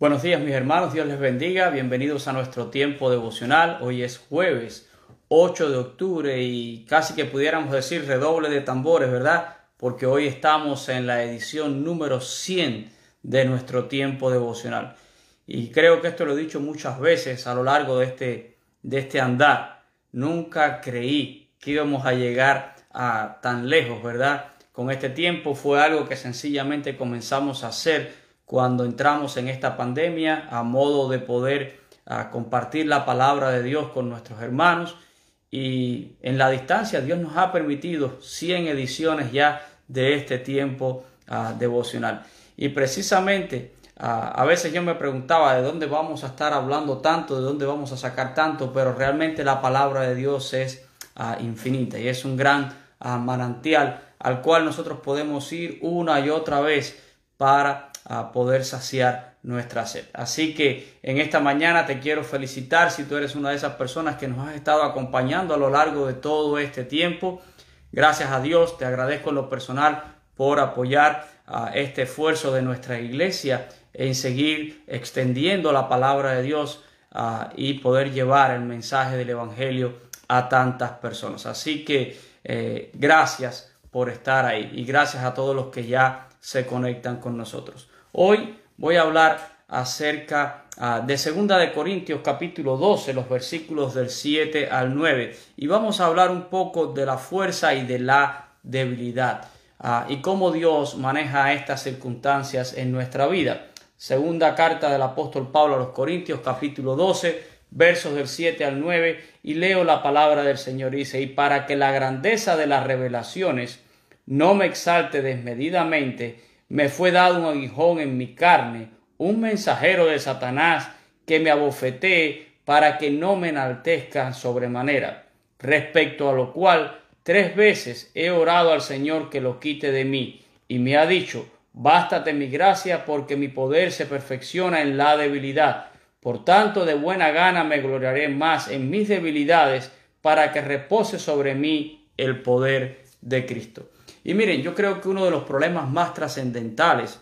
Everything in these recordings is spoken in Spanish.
Buenos días mis hermanos, Dios les bendiga, bienvenidos a nuestro tiempo devocional. Hoy es jueves 8 de octubre y casi que pudiéramos decir redoble de tambores, ¿verdad? Porque hoy estamos en la edición número 100 de nuestro tiempo devocional. Y creo que esto lo he dicho muchas veces a lo largo de este, de este andar. Nunca creí que íbamos a llegar a tan lejos, ¿verdad? Con este tiempo fue algo que sencillamente comenzamos a hacer cuando entramos en esta pandemia a modo de poder compartir la palabra de Dios con nuestros hermanos. Y en la distancia Dios nos ha permitido 100 ediciones ya de este tiempo ah, devocional. Y precisamente ah, a veces yo me preguntaba de dónde vamos a estar hablando tanto, de dónde vamos a sacar tanto, pero realmente la palabra de Dios es ah, infinita y es un gran manantial al cual nosotros podemos ir una y otra vez para a poder saciar nuestra sed. Así que en esta mañana te quiero felicitar si tú eres una de esas personas que nos has estado acompañando a lo largo de todo este tiempo. Gracias a Dios, te agradezco en lo personal por apoyar a este esfuerzo de nuestra iglesia en seguir extendiendo la palabra de Dios y poder llevar el mensaje del Evangelio a tantas personas. Así que eh, gracias por estar ahí y gracias a todos los que ya se conectan con nosotros. Hoy voy a hablar acerca ah, de Segunda de Corintios capítulo 12, los versículos del 7 al 9 y vamos a hablar un poco de la fuerza y de la debilidad ah, y cómo Dios maneja estas circunstancias en nuestra vida. Segunda carta del apóstol Pablo a los Corintios capítulo 12 versos del 7 al 9 y leo la palabra del Señor dice y para que la grandeza de las revelaciones no me exalte desmedidamente, me fue dado un aguijón en mi carne, un mensajero de Satanás que me abofetee para que no me enaltezca sobremanera. Respecto a lo cual, tres veces he orado al Señor que lo quite de mí, y me ha dicho, bástate mi gracia porque mi poder se perfecciona en la debilidad. Por tanto, de buena gana me gloriaré más en mis debilidades para que repose sobre mí el poder de Cristo. Y miren, yo creo que uno de los problemas más trascendentales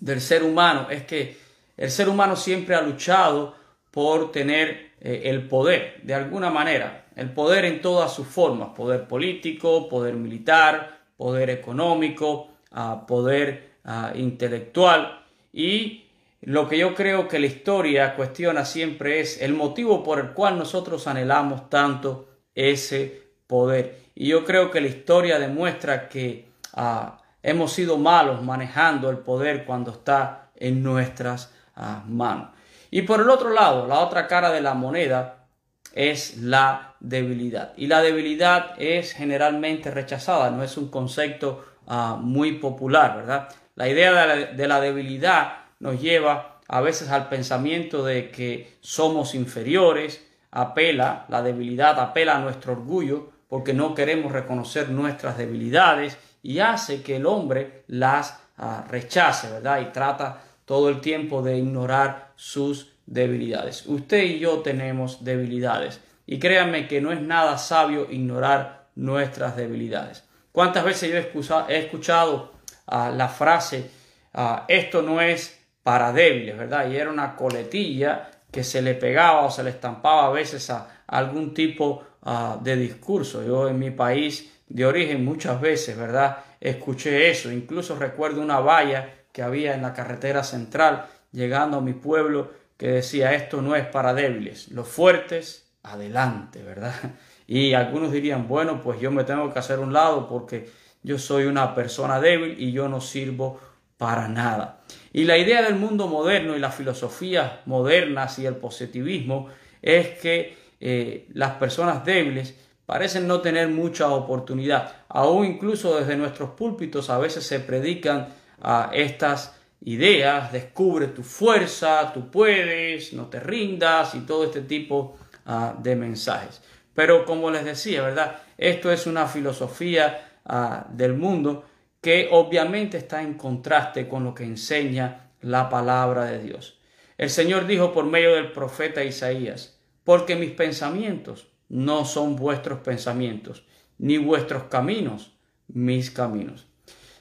del ser humano es que el ser humano siempre ha luchado por tener eh, el poder, de alguna manera, el poder en todas sus formas, poder político, poder militar, poder económico, ah, poder ah, intelectual. Y lo que yo creo que la historia cuestiona siempre es el motivo por el cual nosotros anhelamos tanto ese poder. Y yo creo que la historia demuestra que ah, hemos sido malos manejando el poder cuando está en nuestras ah, manos. Y por el otro lado, la otra cara de la moneda es la debilidad. Y la debilidad es generalmente rechazada, no es un concepto ah, muy popular, ¿verdad? La idea de la, de la debilidad nos lleva a veces al pensamiento de que somos inferiores, apela, la debilidad apela a nuestro orgullo, porque no queremos reconocer nuestras debilidades y hace que el hombre las ah, rechace, ¿verdad? Y trata todo el tiempo de ignorar sus debilidades. Usted y yo tenemos debilidades y créanme que no es nada sabio ignorar nuestras debilidades. ¿Cuántas veces yo he escuchado ah, la frase, ah, esto no es para débiles, ¿verdad? Y era una coletilla que se le pegaba o se le estampaba a veces a algún tipo Ah, de discurso. Yo en mi país de origen muchas veces, ¿verdad? Escuché eso. Incluso recuerdo una valla que había en la carretera central llegando a mi pueblo que decía esto no es para débiles, los fuertes adelante, ¿verdad? Y algunos dirían, bueno, pues yo me tengo que hacer un lado porque yo soy una persona débil y yo no sirvo para nada. Y la idea del mundo moderno y las filosofías modernas y el positivismo es que eh, las personas débiles parecen no tener mucha oportunidad. Aún incluso desde nuestros púlpitos a veces se predican a estas ideas, descubre tu fuerza, tú puedes, no te rindas y todo este tipo ah, de mensajes. Pero como les decía, ¿verdad? Esto es una filosofía ah, del mundo que obviamente está en contraste con lo que enseña la palabra de Dios. El Señor dijo por medio del profeta Isaías, porque mis pensamientos no son vuestros pensamientos, ni vuestros caminos mis caminos.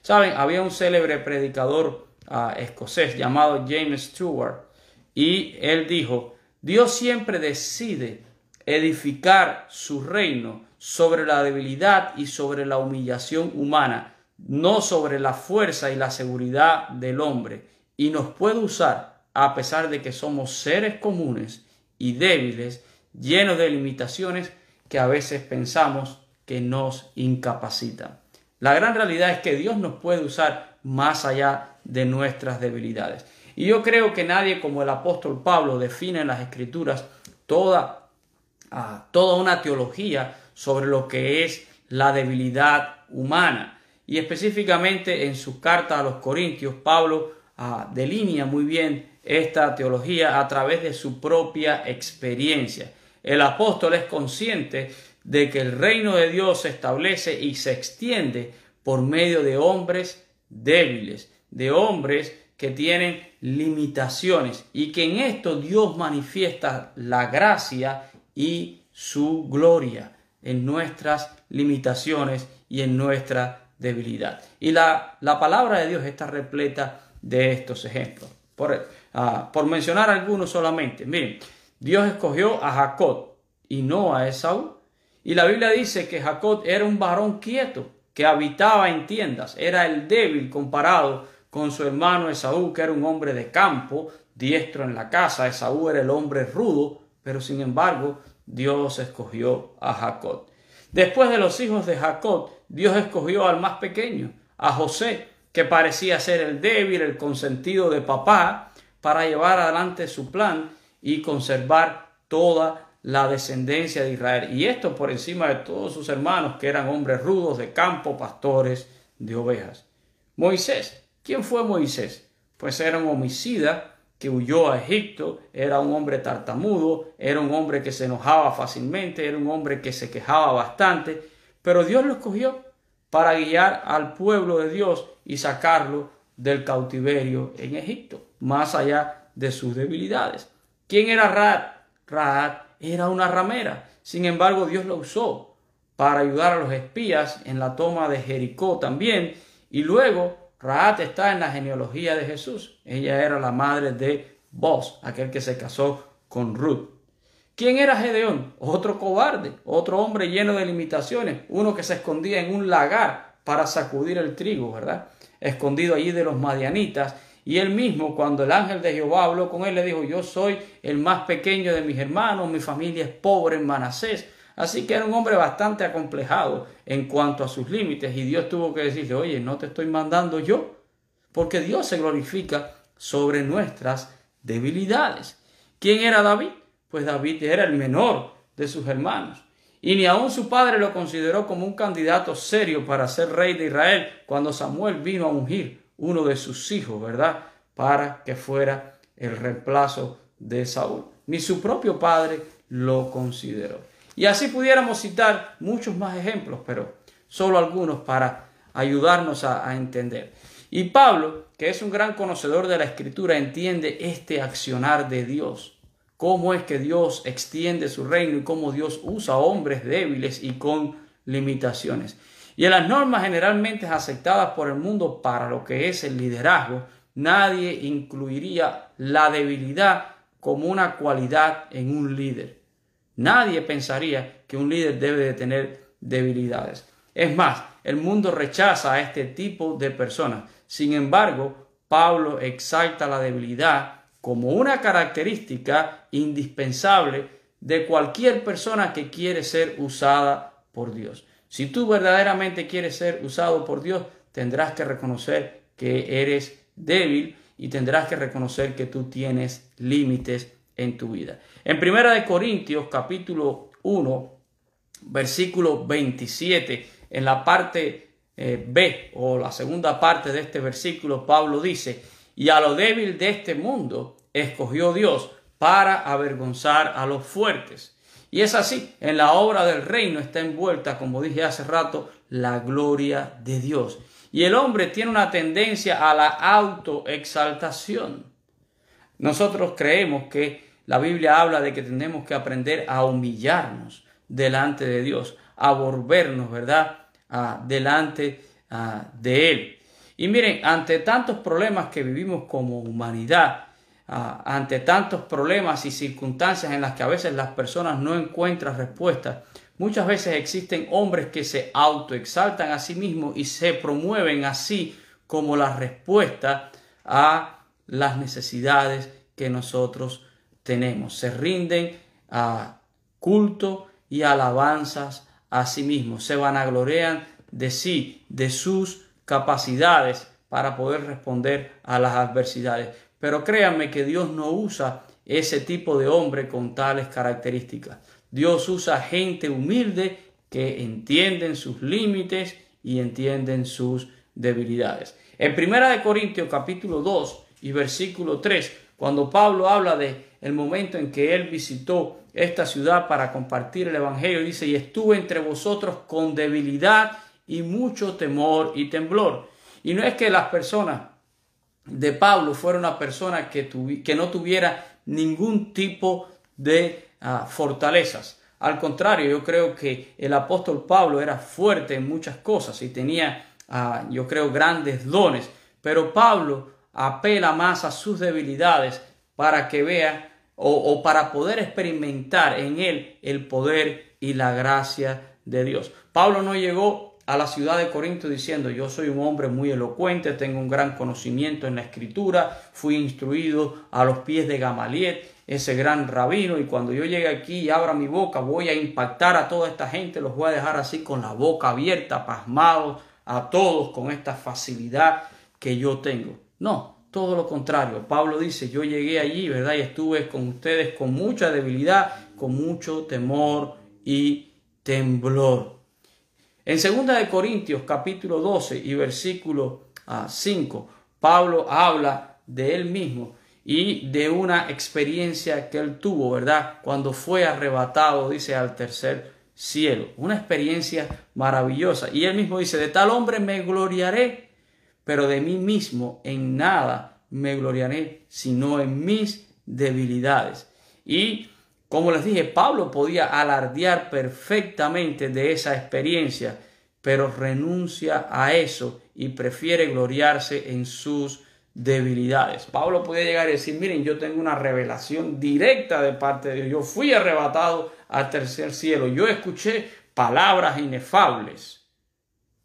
Saben, había un célebre predicador ah, escocés llamado James Stewart, y él dijo, Dios siempre decide edificar su reino sobre la debilidad y sobre la humillación humana, no sobre la fuerza y la seguridad del hombre, y nos puede usar a pesar de que somos seres comunes y débiles, llenos de limitaciones que a veces pensamos que nos incapacitan. La gran realidad es que Dios nos puede usar más allá de nuestras debilidades. Y yo creo que nadie como el apóstol Pablo define en las escrituras toda, ah, toda una teología sobre lo que es la debilidad humana. Y específicamente en su carta a los Corintios, Pablo ah, delinea muy bien esta teología a través de su propia experiencia. El apóstol es consciente de que el reino de Dios se establece y se extiende por medio de hombres débiles, de hombres que tienen limitaciones y que en esto Dios manifiesta la gracia y su gloria en nuestras limitaciones y en nuestra debilidad. Y la, la palabra de Dios está repleta de estos ejemplos. Por, ah, por mencionar algunos solamente, miren, Dios escogió a Jacob y no a Esaú. Y la Biblia dice que Jacob era un varón quieto, que habitaba en tiendas, era el débil comparado con su hermano Esaú, que era un hombre de campo, diestro en la casa. Esaú era el hombre rudo, pero sin embargo Dios escogió a Jacob. Después de los hijos de Jacob, Dios escogió al más pequeño, a José, que parecía ser el débil, el consentido de papá, para llevar adelante su plan y conservar toda la descendencia de Israel. Y esto por encima de todos sus hermanos, que eran hombres rudos de campo, pastores de ovejas. Moisés. ¿Quién fue Moisés? Pues era un homicida que huyó a Egipto, era un hombre tartamudo, era un hombre que se enojaba fácilmente, era un hombre que se quejaba bastante, pero Dios lo escogió para guiar al pueblo de Dios y sacarlo del cautiverio en Egipto, más allá de sus debilidades. ¿Quién era Raad? Raad era una ramera. Sin embargo, Dios lo usó para ayudar a los espías en la toma de Jericó también. Y luego, Raad está en la genealogía de Jesús. Ella era la madre de Boz, aquel que se casó con Ruth. ¿Quién era Gedeón? Otro cobarde, otro hombre lleno de limitaciones, uno que se escondía en un lagar para sacudir el trigo, ¿verdad? Escondido allí de los madianitas y él mismo, cuando el ángel de Jehová habló con él, le dijo, yo soy el más pequeño de mis hermanos, mi familia es pobre en Manasés. Así que era un hombre bastante acomplejado en cuanto a sus límites y Dios tuvo que decirle, oye, no te estoy mandando yo, porque Dios se glorifica sobre nuestras debilidades. ¿Quién era David? Pues David era el menor de sus hermanos. Y ni aun su padre lo consideró como un candidato serio para ser rey de Israel cuando Samuel vino a ungir uno de sus hijos, ¿verdad? Para que fuera el reemplazo de Saúl. Ni su propio padre lo consideró. Y así pudiéramos citar muchos más ejemplos, pero solo algunos para ayudarnos a, a entender. Y Pablo, que es un gran conocedor de la escritura, entiende este accionar de Dios. Cómo es que Dios extiende su reino y cómo Dios usa hombres débiles y con limitaciones. Y en las normas generalmente aceptadas por el mundo para lo que es el liderazgo, nadie incluiría la debilidad como una cualidad en un líder. Nadie pensaría que un líder debe de tener debilidades. Es más, el mundo rechaza a este tipo de personas. Sin embargo, Pablo exalta la debilidad como una característica indispensable de cualquier persona que quiere ser usada por Dios. Si tú verdaderamente quieres ser usado por Dios, tendrás que reconocer que eres débil y tendrás que reconocer que tú tienes límites en tu vida. En Primera de Corintios capítulo 1, versículo 27, en la parte eh, B o la segunda parte de este versículo, Pablo dice, y a lo débil de este mundo escogió Dios para avergonzar a los fuertes. Y es así, en la obra del reino está envuelta, como dije hace rato, la gloria de Dios. Y el hombre tiene una tendencia a la autoexaltación. Nosotros creemos que la Biblia habla de que tenemos que aprender a humillarnos delante de Dios, a volvernos, ¿verdad?, delante de Él. Y miren, ante tantos problemas que vivimos como humanidad, ah, ante tantos problemas y circunstancias en las que a veces las personas no encuentran respuesta, muchas veces existen hombres que se autoexaltan a sí mismos y se promueven así como la respuesta a las necesidades que nosotros tenemos. Se rinden a culto y alabanzas a sí mismos. Se vanaglorean de sí, de sus capacidades para poder responder a las adversidades. Pero créanme que Dios no usa ese tipo de hombre con tales características. Dios usa gente humilde que entienden sus límites y entienden sus debilidades. En Primera de Corintios capítulo 2 y versículo 3, cuando Pablo habla de el momento en que él visitó esta ciudad para compartir el evangelio, dice, "Y estuve entre vosotros con debilidad y mucho temor y temblor." Y no es que las personas de Pablo fuera una persona que, que no tuviera ningún tipo de ah, fortalezas. Al contrario, yo creo que el apóstol Pablo era fuerte en muchas cosas y tenía, ah, yo creo, grandes dones. Pero Pablo apela más a sus debilidades para que vea o, para poder experimentar en él el poder y la gracia de Dios. Pablo no llegó a la ciudad de Corinto diciendo, yo soy un hombre muy elocuente, tengo un gran conocimiento en la escritura, fui instruido a los pies de Gamaliel, ese gran rabino, y cuando yo llegue aquí y abra mi boca, voy a impactar a toda esta gente, los voy a dejar así con la boca abierta, pasmados, a todos con esta facilidad que yo tengo. No, todo lo contrario. Pablo dice, yo llegué allí, ¿verdad? Y estuve con ustedes con mucha debilidad, con mucho temor y temblor. En 2 Corintios capítulo 12 y versículo 5, ah, Pablo habla de él mismo y de una experiencia que él tuvo, ¿verdad? Cuando fue arrebatado, dice, al tercer cielo. Una experiencia maravillosa. Y él mismo dice, de tal hombre me gloriaré, pero de mí mismo en nada me gloriaré, sino en mis debilidades. Y como les dije, Pablo podía alardear perfectamente de esa experiencia, pero renuncia a eso y prefiere gloriarse en sus debilidades. Pablo podía llegar y decir, miren, yo tengo una revelación directa de parte de Dios. Yo fui arrebatado al tercer cielo. Yo escuché palabras inefables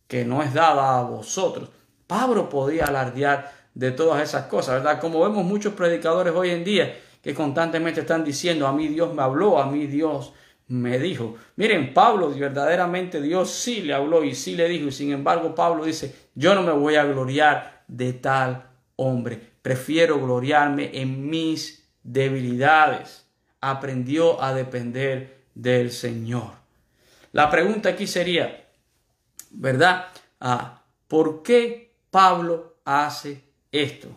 que no es dada a vosotros. Pablo podía alardear de todas esas cosas, ¿verdad? Como vemos muchos predicadores hoy en día que constantemente están diciendo, a mí Dios me habló, a mí Dios me dijo. Miren, Pablo, verdaderamente Dios sí le habló y sí le dijo, y sin embargo Pablo dice, yo no me voy a gloriar de tal hombre, prefiero gloriarme en mis debilidades. Aprendió a depender del Señor. La pregunta aquí sería, ¿verdad? Ah, ¿Por qué Pablo hace esto?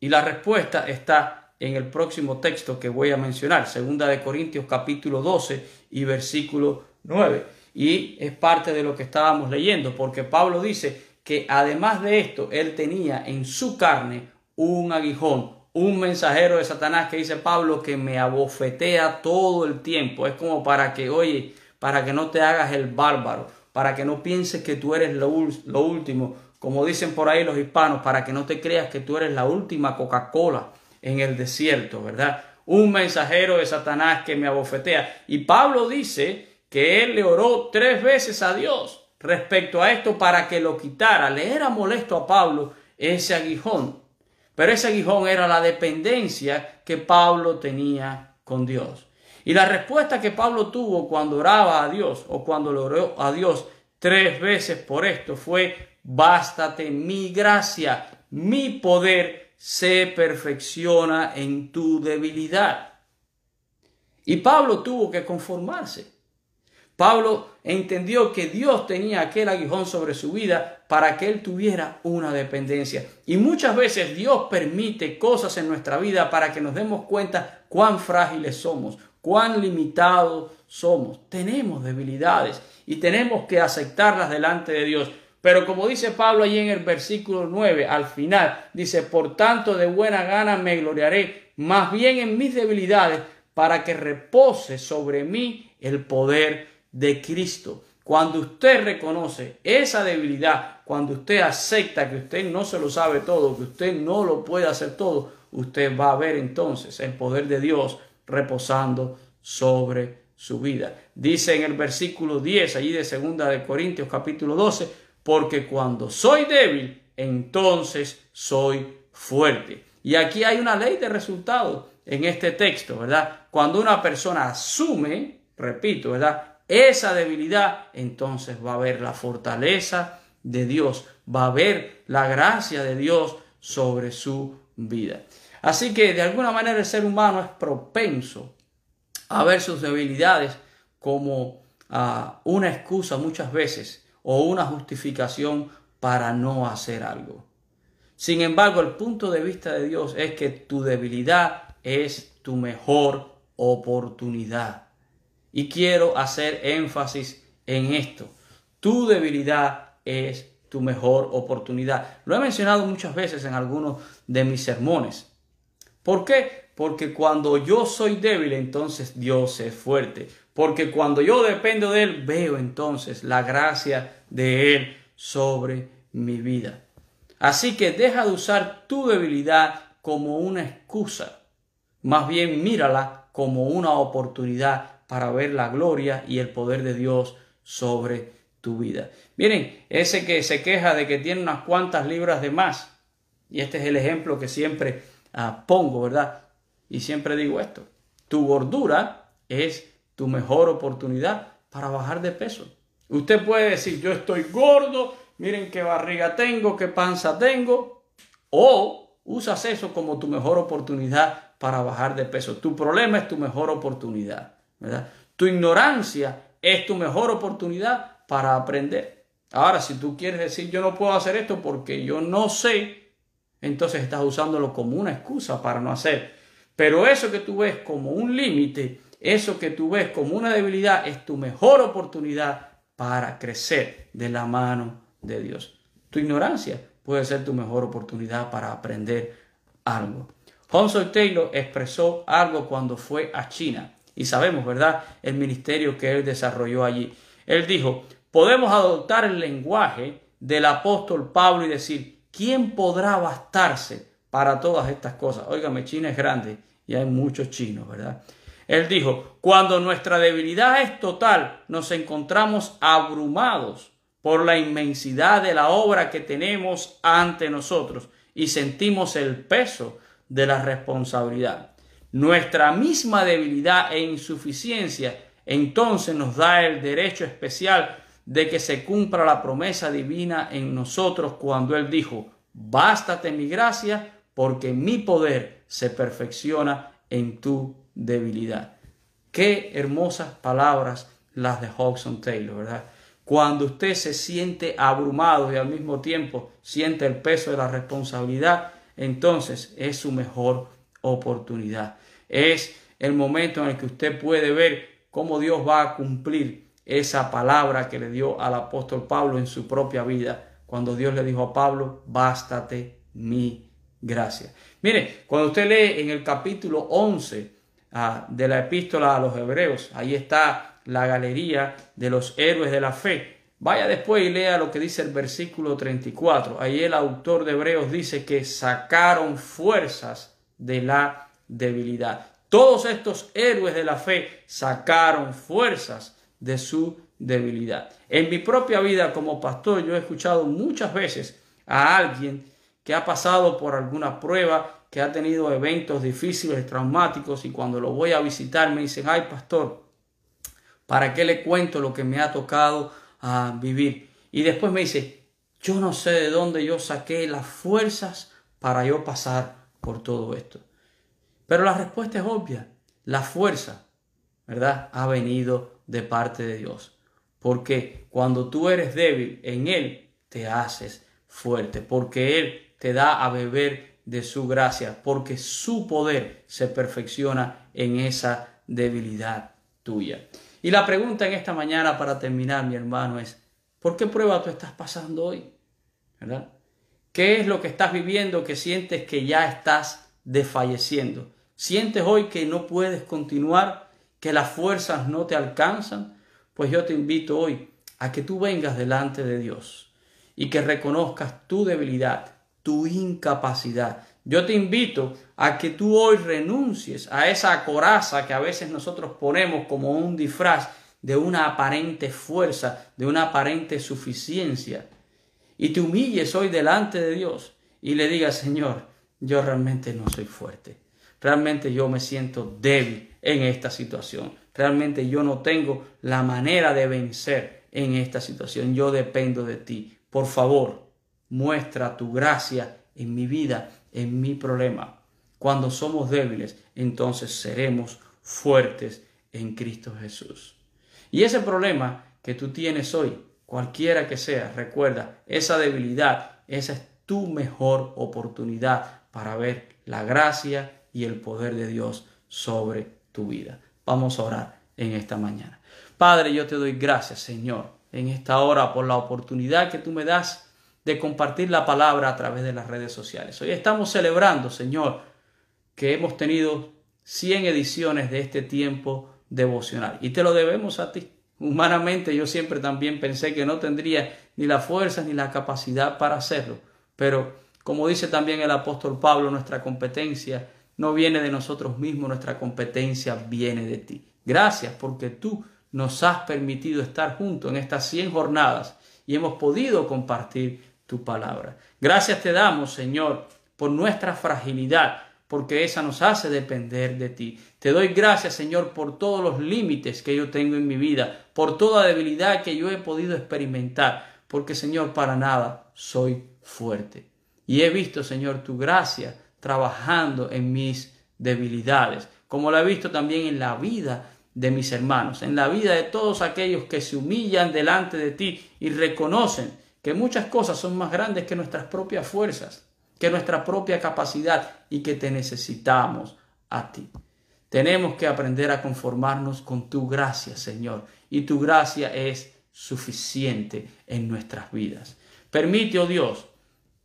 Y la respuesta está en el próximo texto que voy a mencionar, segunda de Corintios capítulo 12 y versículo 9. Y es parte de lo que estábamos leyendo, porque Pablo dice que además de esto, él tenía en su carne un aguijón, un mensajero de Satanás que dice Pablo que me abofetea todo el tiempo. Es como para que, oye, para que no te hagas el bárbaro, para que no pienses que tú eres lo, lo último, como dicen por ahí los hispanos, para que no te creas que tú eres la última Coca-Cola en el desierto, ¿verdad? Un mensajero de Satanás que me abofetea. Y Pablo dice que él le oró tres veces a Dios respecto a esto para que lo quitara. Le era molesto a Pablo ese aguijón. Pero ese aguijón era la dependencia que Pablo tenía con Dios. Y la respuesta que Pablo tuvo cuando oraba a Dios o cuando le oró a Dios tres veces por esto fue, bástate mi gracia, mi poder se perfecciona en tu debilidad. Y Pablo tuvo que conformarse. Pablo entendió que Dios tenía aquel aguijón sobre su vida para que él tuviera una dependencia. Y muchas veces Dios permite cosas en nuestra vida para que nos demos cuenta cuán frágiles somos, cuán limitados somos. Tenemos debilidades y tenemos que aceptarlas delante de Dios. Pero como dice Pablo allí en el versículo 9, al final, dice, por tanto de buena gana me gloriaré, más bien en mis debilidades, para que repose sobre mí el poder de Cristo. Cuando usted reconoce esa debilidad, cuando usted acepta que usted no se lo sabe todo, que usted no lo puede hacer todo, usted va a ver entonces el poder de Dios reposando sobre su vida. Dice en el versículo 10, allí de segunda de Corintios capítulo 12, porque cuando soy débil, entonces soy fuerte. Y aquí hay una ley de resultados en este texto, ¿verdad? Cuando una persona asume, repito, ¿verdad? Esa debilidad, entonces va a haber la fortaleza de Dios, va a haber la gracia de Dios sobre su vida. Así que de alguna manera el ser humano es propenso a ver sus debilidades como ah, una excusa muchas veces o una justificación para no hacer algo. Sin embargo, el punto de vista de Dios es que tu debilidad es tu mejor oportunidad. Y quiero hacer énfasis en esto. Tu debilidad es tu mejor oportunidad. Lo he mencionado muchas veces en algunos de mis sermones. ¿Por qué? Porque cuando yo soy débil, entonces Dios es fuerte. Porque cuando yo dependo de Él, veo entonces la gracia de Él sobre mi vida. Así que deja de usar tu debilidad como una excusa. Más bien mírala como una oportunidad para ver la gloria y el poder de Dios sobre tu vida. Miren, ese que se queja de que tiene unas cuantas libras de más, y este es el ejemplo que siempre ah, pongo, ¿verdad? Y siempre digo esto, tu gordura es tu mejor oportunidad para bajar de peso. Usted puede decir, yo estoy gordo, miren qué barriga tengo, qué panza tengo, o usas eso como tu mejor oportunidad para bajar de peso. Tu problema es tu mejor oportunidad. Tu ignorancia es tu mejor oportunidad para aprender. Ahora, si tú quieres decir yo no puedo hacer esto porque yo no sé, entonces estás usándolo como una excusa para no hacer. Pero eso que tú ves como un límite, eso que tú ves como una debilidad, es tu mejor oportunidad para crecer de la mano de Dios. Tu ignorancia puede ser tu mejor oportunidad para aprender algo. Hudson Taylor expresó algo cuando fue a China y sabemos, ¿verdad?, el ministerio que él desarrolló allí. Él dijo, podemos adoptar el lenguaje del apóstol Pablo y decir, ¿quién podrá bastarse para todas estas cosas? Óigame, China es grande y hay muchos chinos, ¿verdad? Él dijo, cuando nuestra debilidad es total, nos encontramos abrumados por la inmensidad de la obra que tenemos ante nosotros y sentimos el peso de la responsabilidad. Nuestra misma debilidad e insuficiencia, entonces nos da el derecho especial de que se cumpla la promesa divina en nosotros cuando Él dijo, bástate mi gracia porque mi poder se perfecciona en tu debilidad. Qué hermosas palabras las de Hodgson Taylor, ¿verdad? Cuando usted se siente abrumado y al mismo tiempo siente el peso de la responsabilidad, entonces es su mejor oportunidad. Es el momento en el que usted puede ver cómo Dios va a cumplir esa palabra que le dio al apóstol Pablo en su propia vida, cuando Dios le dijo a Pablo, bástate mi gracia. Mire, cuando usted lee en el capítulo 11 ah, de la epístola a los hebreos, ahí está la galería de los héroes de la fe. Vaya después y lea lo que dice el versículo 34. Ahí el autor de Hebreos dice que sacaron fuerzas de la debilidad. Todos estos héroes de la fe sacaron fuerzas de su debilidad. En mi propia vida como pastor yo he escuchado muchas veces a alguien que ha pasado por alguna prueba, que ha tenido eventos difíciles, traumáticos, y cuando lo voy a visitar me dicen, ay pastor, ¿para qué le cuento lo que me ha tocado ah, vivir? Y después me dice, yo no sé de dónde yo saqué las fuerzas para yo pasar por todo esto. Pero la respuesta es obvia. La fuerza, ¿verdad? Ha venido de parte de Dios. Porque cuando tú eres débil, en Él te haces fuerte. Porque Él te da a beber de su gracia. Porque su poder se perfecciona en esa debilidad tuya. Y la pregunta en esta mañana para terminar, mi hermano, es, ¿por qué prueba tú estás pasando hoy? ¿Verdad? ¿Qué es lo que estás viviendo que sientes que ya estás desfalleciendo? ¿Sientes hoy que no puedes continuar, que las fuerzas no te alcanzan? Pues yo te invito hoy a que tú vengas delante de Dios y que reconozcas tu debilidad, tu incapacidad. Yo te invito a que tú hoy renuncies a esa coraza que a veces nosotros ponemos como un disfraz de una aparente fuerza, de una aparente suficiencia, y te humilles hoy delante de Dios y le digas, Señor, yo realmente no soy fuerte, realmente yo me siento débil en esta situación, realmente yo no tengo la manera de vencer en esta situación, yo dependo de ti. Por favor, muestra tu gracia en mi vida, en mi problema. Cuando somos débiles, entonces seremos fuertes en Cristo Jesús. Y ese problema que tú tienes hoy, cualquiera que sea, recuerda, esa debilidad, esa es tu mejor oportunidad para ver la gracia y el poder de Dios sobre tu vida. Vamos a orar en esta mañana. Padre, yo te doy gracias, Señor, en esta hora por la oportunidad que tú me das de compartir la palabra a través de las redes sociales. Hoy estamos celebrando, Señor, que hemos tenido 100 ediciones de este tiempo devocional y te lo debemos a ti. Humanamente yo siempre también pensé que no tendría ni la fuerza ni la capacidad para hacerlo, pero como dice también el apóstol Pablo, nuestra competencia no viene de nosotros mismos, nuestra competencia viene de ti. Gracias porque tú nos has permitido estar juntos en estas 100 jornadas y hemos podido compartir tu palabra. Gracias te damos, Señor, por nuestra fragilidad, porque esa nos hace depender de ti. Te doy gracias, Señor, por todos los límites que yo tengo en mi vida, por toda debilidad que yo he podido experimentar, porque, Señor, para nada soy fuerte. Y he visto, Señor, tu gracia trabajando en mis debilidades, como la he visto también en la vida de mis hermanos, en la vida de todos aquellos que se humillan delante de ti y reconocen que muchas cosas son más grandes que nuestras propias fuerzas, que nuestra propia capacidad y que te necesitamos a ti. Tenemos que aprender a conformarnos con tu gracia, Señor, y tu gracia es suficiente en nuestras vidas. Permite, oh Dios,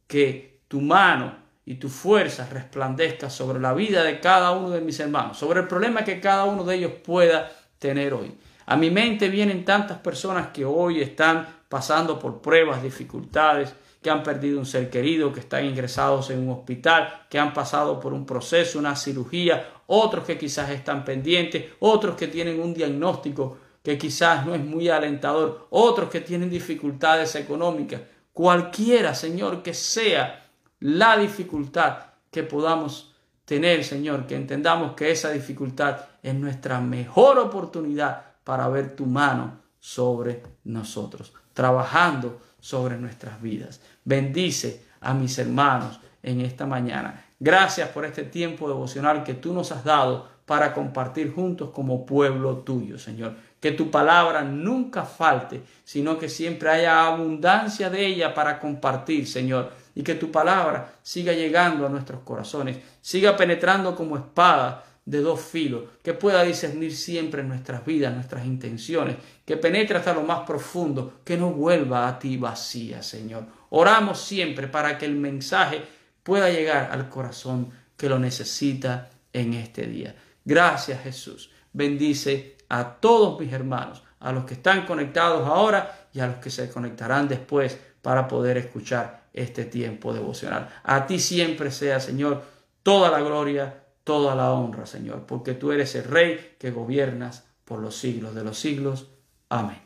que tu mano y tu fuerza resplandezca sobre la vida de cada uno de mis hermanos, sobre el problema que cada uno de ellos pueda tener hoy. A mi mente vienen tantas personas que hoy están pasando por pruebas, dificultades, que han perdido un ser querido, que están ingresados en un hospital, que han pasado por un proceso, una cirugía, otros que quizás están pendientes, otros que tienen un diagnóstico que quizás no es muy alentador, otros que tienen dificultades económicas, cualquiera, Señor, que sea la dificultad que podamos tener, Señor, que entendamos que esa dificultad es nuestra mejor oportunidad para ver tu mano sobre nosotros trabajando sobre nuestras vidas. Bendice a mis hermanos en esta mañana. Gracias por este tiempo devocional que tú nos has dado para compartir juntos como pueblo tuyo, Señor. Que tu palabra nunca falte, sino que siempre haya abundancia de ella para compartir, Señor. Y que tu palabra siga llegando a nuestros corazones, siga penetrando como espada de dos filos, que pueda discernir siempre nuestras vidas, nuestras intenciones, que penetre hasta lo más profundo, que no vuelva a ti vacía, Señor. Oramos siempre para que el mensaje pueda llegar al corazón que lo necesita en este día. Gracias Jesús. Bendice a todos mis hermanos, a los que están conectados ahora y a los que se conectarán después para poder escuchar este tiempo devocional. A ti siempre sea, Señor, toda la gloria, toda la honra, Señor, porque tú eres el Rey que gobiernas por los siglos de los siglos. Amén.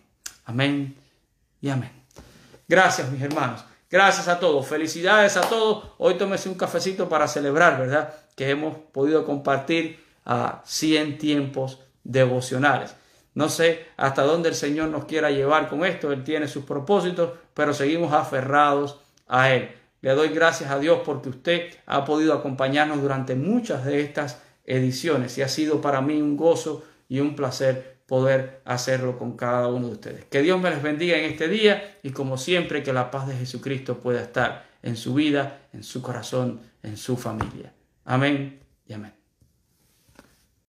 Amén y amén. Gracias, mis hermanos. Gracias a todos. Felicidades a todos. Hoy tómese un cafecito para celebrar, ¿verdad? Que hemos podido compartir a 100 tiempos devocionales. No sé hasta dónde el Señor nos quiera llevar con esto. Él tiene sus propósitos, pero seguimos aferrados a Él. Le doy gracias a Dios porque usted ha podido acompañarnos durante muchas de estas ediciones y ha sido para mí un gozo y un placer poder hacerlo con cada uno de ustedes. Que Dios me les bendiga en este día y como siempre que la paz de Jesucristo pueda estar en su vida, en su corazón, en su familia. Amén y amén.